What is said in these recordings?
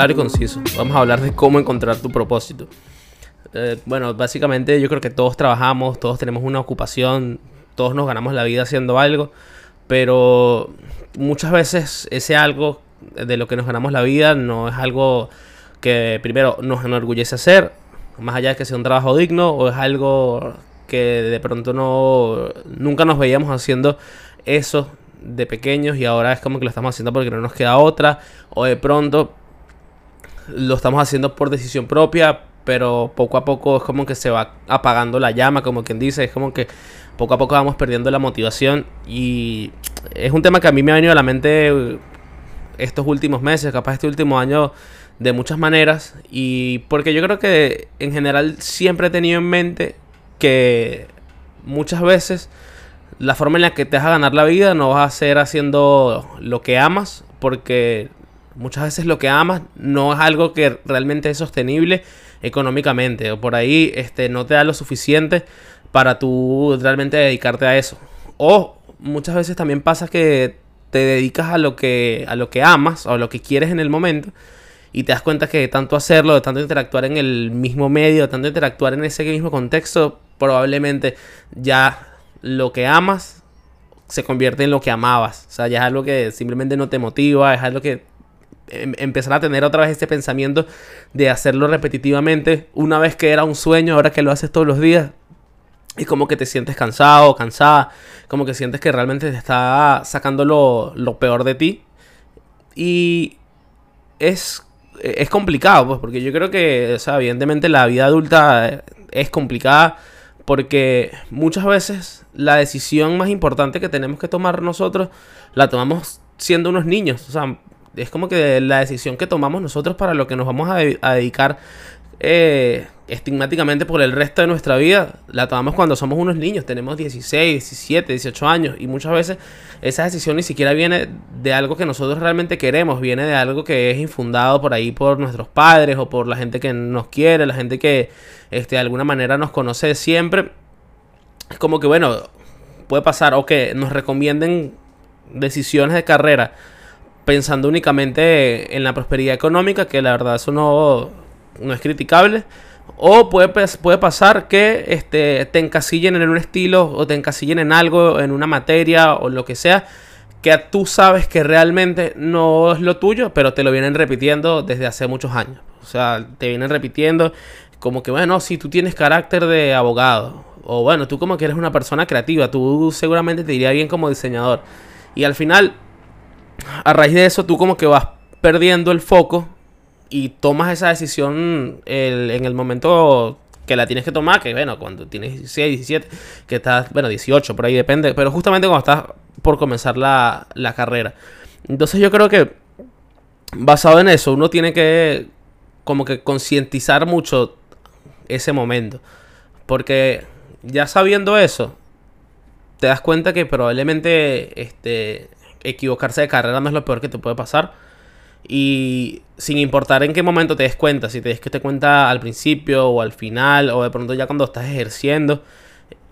claro y conciso. Vamos a hablar de cómo encontrar tu propósito. Eh, bueno, básicamente yo creo que todos trabajamos, todos tenemos una ocupación, todos nos ganamos la vida haciendo algo, pero muchas veces ese algo de lo que nos ganamos la vida no es algo que primero nos enorgullece hacer, más allá de que sea un trabajo digno, o es algo que de pronto no nunca nos veíamos haciendo eso de pequeños y ahora es como que lo estamos haciendo porque no nos queda otra, o de pronto lo estamos haciendo por decisión propia, pero poco a poco es como que se va apagando la llama, como quien dice, es como que poco a poco vamos perdiendo la motivación y es un tema que a mí me ha venido a la mente estos últimos meses, capaz este último año de muchas maneras y porque yo creo que en general siempre he tenido en mente que muchas veces la forma en la que te vas a ganar la vida no vas a ser haciendo lo que amas porque muchas veces lo que amas no es algo que realmente es sostenible económicamente o por ahí este no te da lo suficiente para tú realmente dedicarte a eso o muchas veces también pasa que te dedicas a lo que a lo que amas o a lo que quieres en el momento y te das cuenta que de tanto hacerlo, de tanto interactuar en el mismo medio, de tanto interactuar en ese mismo contexto, probablemente ya lo que amas se convierte en lo que amabas. O sea, ya es algo que simplemente no te motiva, es algo que em, empezar a tener otra vez este pensamiento de hacerlo repetitivamente. Una vez que era un sueño, ahora que lo haces todos los días, y como que te sientes cansado, cansada, como que sientes que realmente te está sacando lo, peor de ti. Y es es complicado, pues, porque yo creo que, o sea, evidentemente la vida adulta es complicada porque muchas veces la decisión más importante que tenemos que tomar nosotros la tomamos siendo unos niños. O sea, es como que la decisión que tomamos nosotros para lo que nos vamos a, dedicar eh, estigmáticamente por el resto de nuestra vida la tomamos cuando somos unos niños, tenemos 16, 17, 18 años y muchas veces esa decisión ni siquiera viene de algo que nosotros realmente queremos, viene de algo que es infundado por ahí por nuestros padres o por la gente que nos quiere, la gente que este, de alguna manera nos conoce siempre. Es como que bueno, puede pasar o que nos recomienden decisiones de carrera pensando únicamente en la prosperidad económica, que la verdad eso no no es criticable. O puede, puede pasar que este, te encasillen en un estilo o te encasillen en algo, en una materia o lo que sea, que tú sabes que realmente no es lo tuyo, pero te lo vienen repitiendo desde hace muchos años. O sea, te vienen repitiendo como que, bueno, si tú tienes carácter de abogado, o bueno, tú como que eres una persona creativa, tú seguramente te iría bien como diseñador. Y al final, a raíz de eso, tú como que vas perdiendo el foco y tomas esa decisión en el momento que la tienes que tomar, que bueno, cuando tienes 16, 17, que estás, bueno, 18, por ahí depende, pero justamente cuando estás por comenzar la, la carrera. Entonces yo creo que basado en eso, uno tiene que como que concientizar mucho ese momento. Porque ya sabiendo eso, te das cuenta que probablemente este, equivocarse de carrera no es lo peor que te puede pasar y sin importar en qué momento te des cuenta, si te des que te cuenta al principio o al final o de pronto ya cuando estás ejerciendo.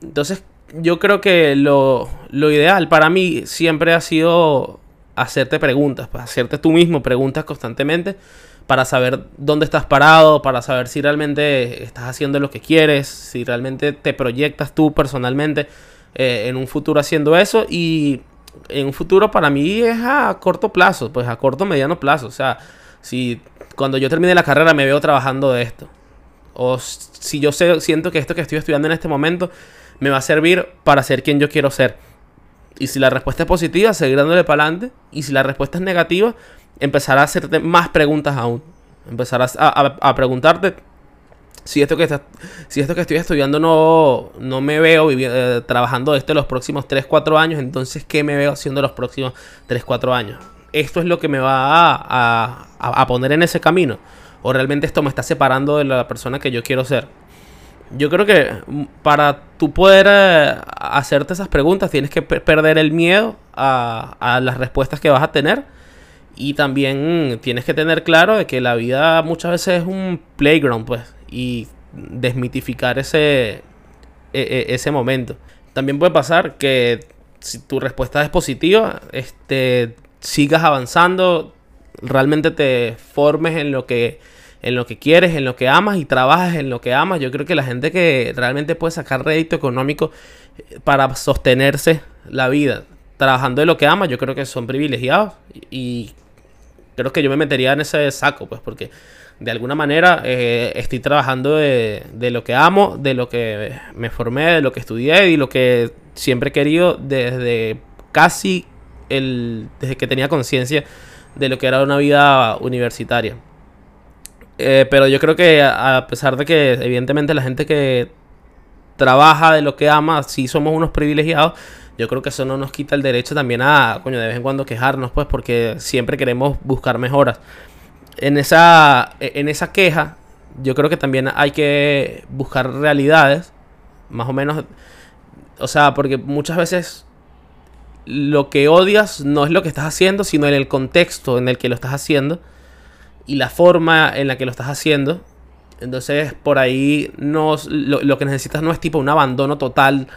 Entonces yo creo que lo, lo ideal para mí siempre ha sido hacerte preguntas, pues, hacerte tú mismo preguntas constantemente para saber dónde estás parado, para saber si realmente estás haciendo lo que quieres, si realmente te proyectas tú personalmente eh, en un futuro haciendo eso y en un futuro para mí es a corto plazo, pues a corto mediano plazo. O sea, si cuando yo termine la carrera me veo trabajando de esto. O si yo siento que esto que estoy estudiando en este momento me va a servir para ser quien yo quiero ser. Y si la respuesta es positiva, seguir dándole para adelante. Y si la respuesta es negativa, empezar a hacerte más preguntas aún. Empezar a preguntarte si esto que, si esto que estoy estudiando no, no me veo eh, trabajando esto los próximos 3, 4 años, entonces ¿qué me veo haciendo los próximos 3, 4 años? ¿Esto es lo que me va a, a, poner en ese camino? ¿O realmente esto me está separando de la persona que yo quiero ser? Yo creo que mm, para tú poder eh, hacerte esas preguntas tienes que perder el miedo a, a las respuestas que vas a tener y también tienes que tener claro de que la vida muchas veces es un playground, pues, y desmitificar ese, e, e, ese momento. También puede pasar que si tu respuesta es positiva, este, sigas avanzando realmente te formes en lo que en lo que quieres, en lo que amas y trabajas en lo que amas. Yo creo que la gente que realmente puede sacar rédito económico eh, para sostenerse la vida trabajando de lo que ama, yo creo que son privilegiados y creo que yo me metería en ese saco, pues porque de alguna manera eh, estoy trabajando de, lo que amo, de lo que me formé, de lo que estudié y lo que siempre he querido desde casi el, desde que tenía conciencia de lo que era una vida universitaria. Eh, pero yo creo que a pesar de que evidentemente la gente que trabaja de lo que ama, sí somos unos privilegiados, yo creo que eso no nos quita el derecho también a, coño, de vez en cuando quejarnos, pues, porque siempre queremos buscar mejoras. En esa, en esa queja, yo creo que también hay que buscar realidades, más o menos, o sea, porque muchas veces lo que odias no es lo que estás haciendo, sino en el contexto en el que lo estás haciendo y la forma en la que lo estás haciendo. Entonces, por ahí no, lo, que necesitas no es tipo un abandono total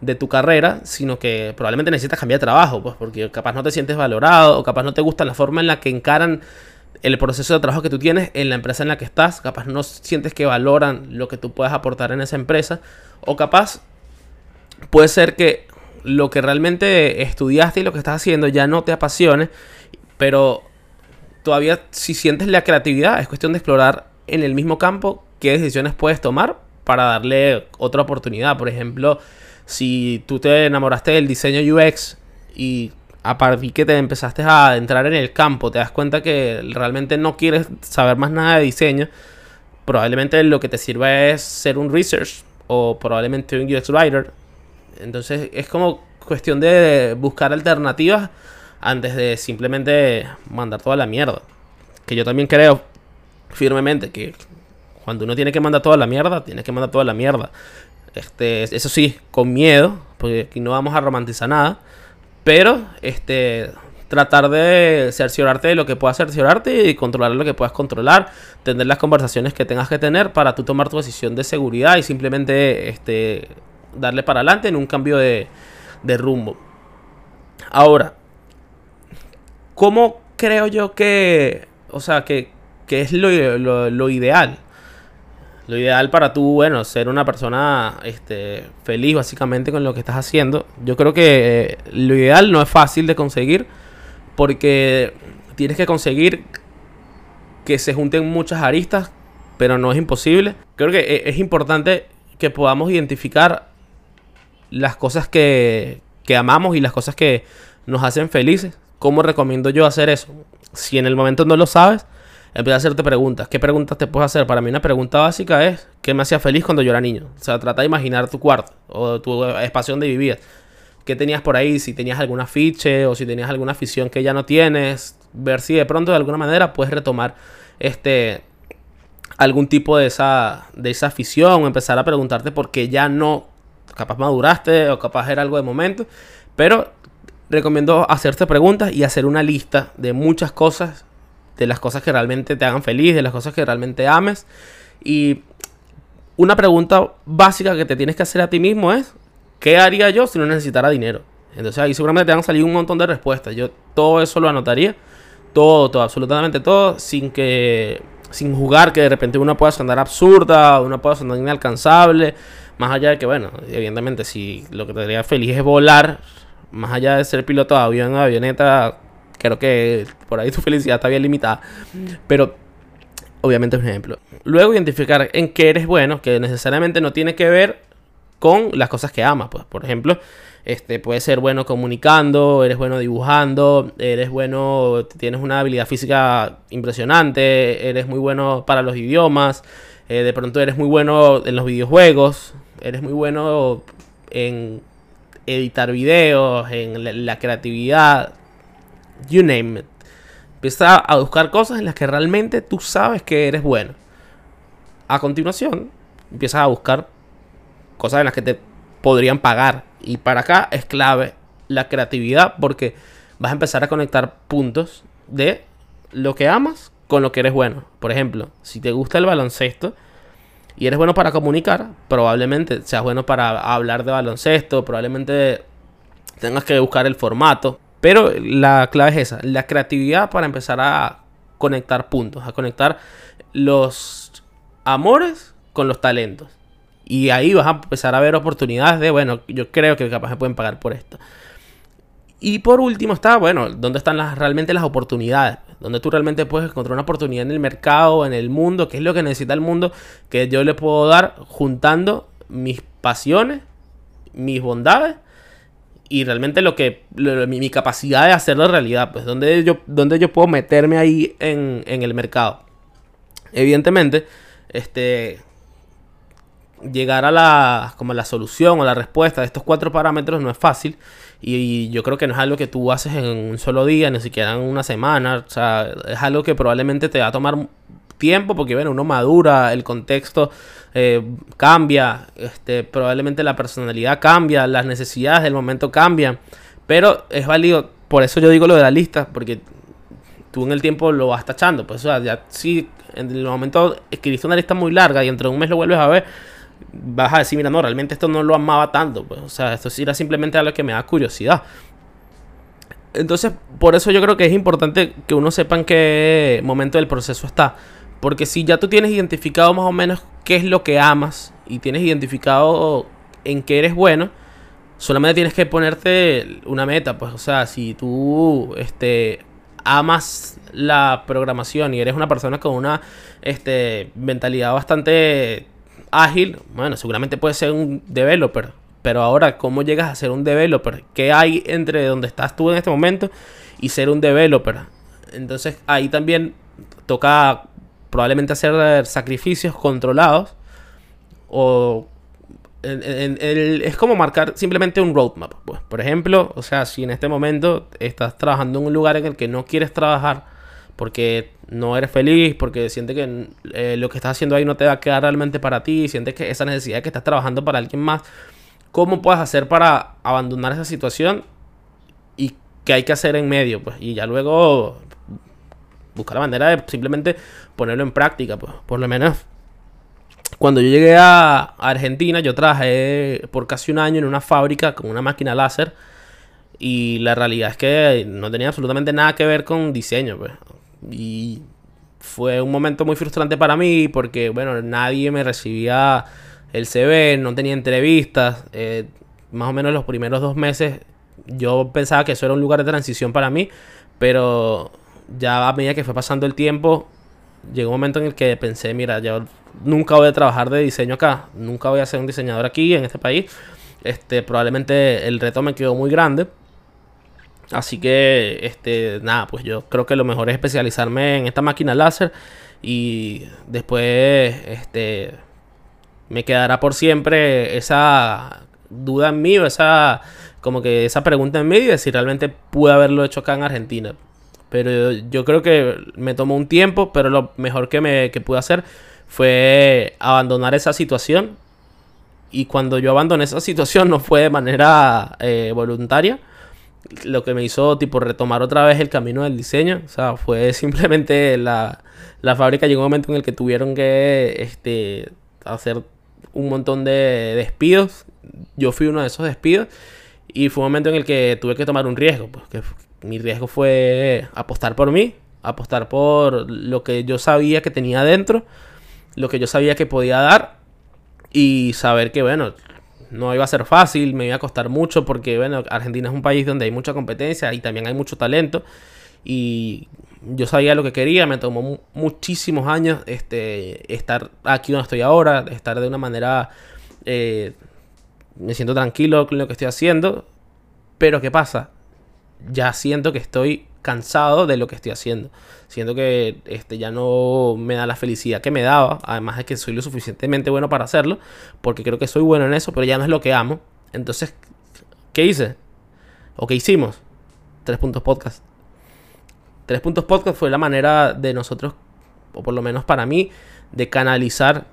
de tu carrera, sino que probablemente necesitas cambiar de trabajo, pues porque capaz no te sientes valorado o capaz no te gusta la forma en la que encaran el proceso de trabajo que tú tienes en la empresa en la que estás, capaz no sientes que valoran lo que tú puedes aportar en esa empresa o capaz puede ser que lo que realmente estudiaste y lo que estás haciendo ya no te apasione, pero todavía si sientes la creatividad, es cuestión de explorar en el mismo campo qué decisiones puedes tomar para darle otra oportunidad. Por ejemplo, si tú te enamoraste del diseño UX y a partir que te empezaste a entrar en el campo, te das cuenta que realmente no quieres saber más nada de diseño, probablemente lo que te sirva es ser un research o probablemente un UX writer. Entonces es como cuestión de buscar alternativas antes de simplemente mandar toda la mierda. Que yo también creo firmemente que cuando uno tiene que mandar toda la mierda, tiene que mandar toda la mierda. Este, eso sí, con miedo, porque aquí no vamos a romantizar nada, pero este tratar de cerciorarte de lo que puedas cerciorarte y controlar lo que puedas controlar, tener las conversaciones que tengas que tener para tú tomar tu decisión de seguridad y simplemente este darle para adelante en un cambio de, de rumbo. Ahora, ¿Cómo creo yo que, o sea, que, es lo, ideal? Lo ideal para tú, bueno, ser una persona este, feliz básicamente con lo que estás haciendo. Yo creo que eh, lo ideal no es fácil de conseguir porque tienes que conseguir que se junten muchas aristas, pero no es imposible. Creo que eh, es importante que podamos identificar las cosas que, que amamos y las cosas que nos hacen felices. ¿Cómo recomiendo yo hacer eso? Si en el momento no lo sabes, empieza a hacerte preguntas. ¿Qué preguntas te puedes hacer? Para mí una pregunta básica es, ¿qué me hacía feliz cuando yo era niño? O sea, trata de imaginar tu cuarto o tu espacio donde vivías. ¿Qué tenías por ahí? Si tenías alguna afiche o si tenías alguna afición que ya no tienes. Ver si de pronto de alguna manera puedes retomar este algún tipo de esa, de esa afición empezar a preguntarte por qué ya no, capaz maduraste o capaz era algo de momento. Pero recomiendo hacerte preguntas y hacer una lista de muchas cosas, de las cosas que realmente te hagan feliz, de las cosas que realmente ames. Y una pregunta básica que te tienes que hacer a ti mismo es, ¿qué haría yo si no necesitara dinero? Entonces ahí seguramente te van a salir un montón de respuestas. Yo todo eso lo anotaría. Todo, todo, absolutamente todo, sin que sin jugar que de repente uno pueda sonar absurda, uno pueda sonar inalcanzable, más allá de que, bueno, evidentemente si lo que te haría feliz es volar, más allá de ser piloto de avión o avioneta, creo que por ahí tu felicidad está bien limitada. Pero obviamente es un ejemplo. Luego identificar en qué eres bueno, que necesariamente no tiene que ver con las cosas que amas. Pues, por ejemplo, este, puedes ser bueno comunicando, eres bueno dibujando, eres bueno, tienes una habilidad física impresionante, eres muy bueno para los idiomas, eh, de pronto eres muy bueno en los videojuegos, eres muy bueno en editar videos, en la, creatividad, you name it. Empieza a buscar cosas en las que realmente tú sabes que eres bueno. A continuación, empiezas a buscar cosas en las que te podrían pagar. Y para acá es clave la creatividad porque vas a empezar a conectar puntos de lo que amas con lo que eres bueno. Por ejemplo, si te gusta el baloncesto, y eres bueno para comunicar, probablemente seas bueno para hablar de baloncesto, probablemente tengas que buscar el formato. Pero la clave es esa, la creatividad para empezar a conectar puntos, a conectar los amores con los talentos. Y ahí vas a empezar a ver oportunidades de, bueno, yo creo que capaz me pueden pagar por esto. Y por último está, bueno, ¿dónde están las, realmente las oportunidades? Donde tú realmente puedes encontrar una oportunidad en el mercado, en el mundo, qué es lo que necesita el mundo, que yo le puedo dar juntando mis pasiones, mis bondades y realmente lo que mi, capacidad de hacerlo realidad, pues donde yo, donde yo puedo meterme ahí en, en el mercado. Evidentemente, este llegar a la como la solución o la respuesta de estos cuatro parámetros no es fácil y, yo creo que no es algo que tú haces en un solo día, ni siquiera en una semana, o sea, es algo que probablemente te va a tomar tiempo porque bueno, uno madura, el contexto eh, cambia, este, probablemente la personalidad cambia, las necesidades del momento cambian, pero es válido, por eso yo digo lo de la lista, porque tú en el tiempo lo vas tachando, pues o sea, ya si en el momento escribiste una lista muy larga y entre un mes lo vuelves a ver, vas a decir, mira, no, realmente esto no lo amaba tanto, pues, o sea, esto era simplemente algo que me da curiosidad. Entonces, por eso yo creo que es importante que uno sepa en qué momento del proceso está. Porque si ya tú tienes identificado más o menos qué es lo que amas y tienes identificado en qué eres bueno, solamente tienes que ponerte una meta, pues, o sea, si tú este amas la programación y eres una persona con una este mentalidad bastante ágil, bueno, seguramente puedes ser un developer. Pero ahora, ¿cómo llegas a ser un developer? ¿Qué hay entre donde estás tú en este momento y ser un developer? Entonces ahí también toca probablemente hacer sacrificios controlados o es como marcar simplemente un roadmap. Pues, por ejemplo, o sea, si en este momento estás trabajando en un lugar en el que no quieres trabajar, porque no eres feliz, porque sientes que eh, lo que estás haciendo ahí no te va a quedar realmente para ti, sientes que esa necesidad que estás trabajando para alguien más, ¿cómo puedes hacer para abandonar esa situación? ¿Y qué hay que hacer en medio? Pues, y ya luego buscar la manera de simplemente ponerlo en práctica, pues, por lo menos. Cuando yo llegué a Argentina, yo trabajé por casi un año en una fábrica con una máquina láser. Y la realidad es que no tenía absolutamente nada que ver con diseño. Pues. Y fue un momento muy frustrante para mí porque, bueno, nadie me recibía el CV, no tenía entrevistas. Eh, más o menos los primeros dos meses yo pensaba que eso era un lugar de transición para mí, pero ya a medida que fue pasando el tiempo, llegó un momento en el que pensé, mira, yo nunca voy a trabajar de diseño acá, nunca voy a ser un diseñador aquí en este país. Este, probablemente el reto me quedó muy grande. Así que, este, nada, pues yo creo que lo mejor es especializarme en esta máquina láser y después, este, me quedará por siempre esa duda en mí o esa, como que esa pregunta en mí de si realmente pude haberlo hecho acá en Argentina. Pero yo creo que me tomó un tiempo, pero lo mejor que, me, que pude hacer fue abandonar esa situación. Y cuando yo abandoné esa situación no fue de manera eh, voluntaria, lo que me hizo tipo retomar otra vez el camino del diseño. O sea, fue simplemente la, la fábrica llegó un momento en el que tuvieron que este, hacer un montón de despidos. Yo fui uno de esos despidos. Y fue un momento en el que tuve que tomar un riesgo. Pues, mi riesgo fue apostar por mí. Apostar por lo que yo sabía que tenía dentro. Lo que yo sabía que podía dar. Y saber que, bueno, no iba a ser fácil, me iba a costar mucho porque, bueno, Argentina es un país donde hay mucha competencia y también hay mucho talento. Y yo sabía lo que quería, me tomó muchísimos años este, estar aquí donde estoy ahora, estar de una manera... Eh, me siento tranquilo con lo que estoy haciendo. Pero ¿qué pasa? Ya siento que estoy cansado de lo que estoy haciendo. Siento que este, ya no me da la felicidad que me daba. Además de que soy lo suficientemente bueno para hacerlo. Porque creo que soy bueno en eso, pero ya no es lo que amo. Entonces, ¿qué hice? ¿O qué hicimos? Tres puntos podcast. Tres puntos podcast fue la manera de nosotros, o por lo menos para mí, de canalizar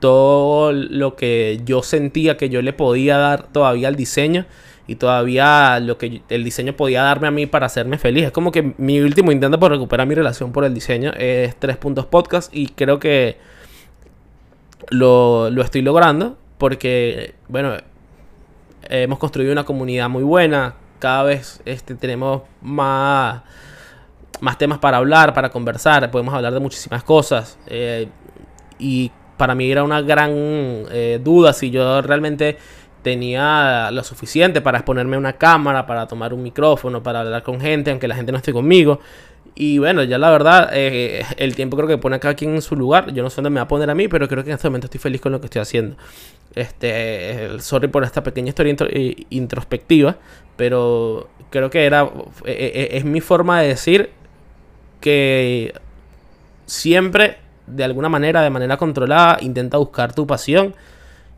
todo lo que yo sentía que yo le podía dar todavía al diseño y todavía lo que el diseño podía darme a mí para hacerme feliz. Es como que mi último intento por recuperar mi relación por el diseño es Tres Puntos Podcast y creo que lo, lo estoy logrando porque, bueno, hemos construido una comunidad muy buena, cada vez este, tenemos más más temas para hablar, para conversar, podemos hablar de muchísimas cosas. Eh, y para mí era una gran eh, duda si yo realmente tenía lo suficiente para exponerme una cámara, para tomar un micrófono, para hablar con gente, aunque la gente no esté conmigo. Y bueno, ya la verdad, eh, el tiempo creo que pone a cada quien en su lugar. Yo no sé dónde me va a poner a mí, pero creo que en este momento estoy feliz con lo que estoy haciendo. Este, sorry por esta pequeña historia introspectiva, pero creo que era, es mi forma de decir que siempre, de alguna manera, de manera controlada, intenta buscar tu pasión,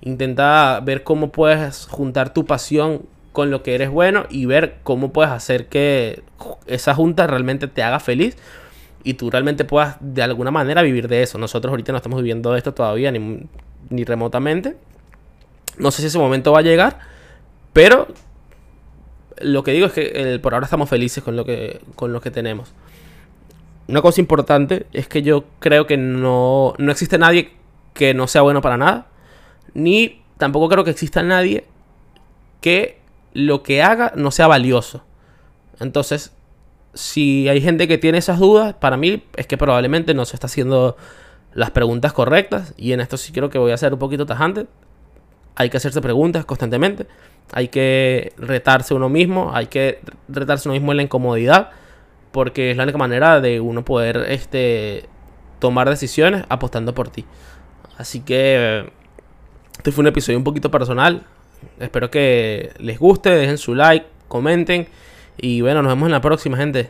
intenta ver cómo puedes juntar tu pasión con lo que eres bueno y ver cómo puedes hacer que esa junta realmente te haga feliz y tú realmente puedas de alguna manera vivir de eso. Nosotros ahorita no estamos viviendo esto todavía ni, ni remotamente. No sé si ese momento va a llegar, pero lo que digo es que por ahora estamos felices con lo que, con lo que tenemos una cosa importante es que yo creo que no, no existe nadie que no sea bueno para nada. Ni tampoco creo que exista nadie que lo que haga no sea valioso. Entonces, si hay gente que tiene esas dudas, para mí es que probablemente no se está haciendo las preguntas correctas. Y en esto sí creo que voy a ser un poquito tajante. Hay que hacerse preguntas constantemente. Hay que retarse uno mismo. Hay que retarse uno mismo en la incomodidad porque es la única manera de uno poder este, tomar decisiones apostando por ti. Así que este fue un episodio un poquito personal. Espero que les guste, dejen su like, comenten y bueno, nos vemos en la próxima gente.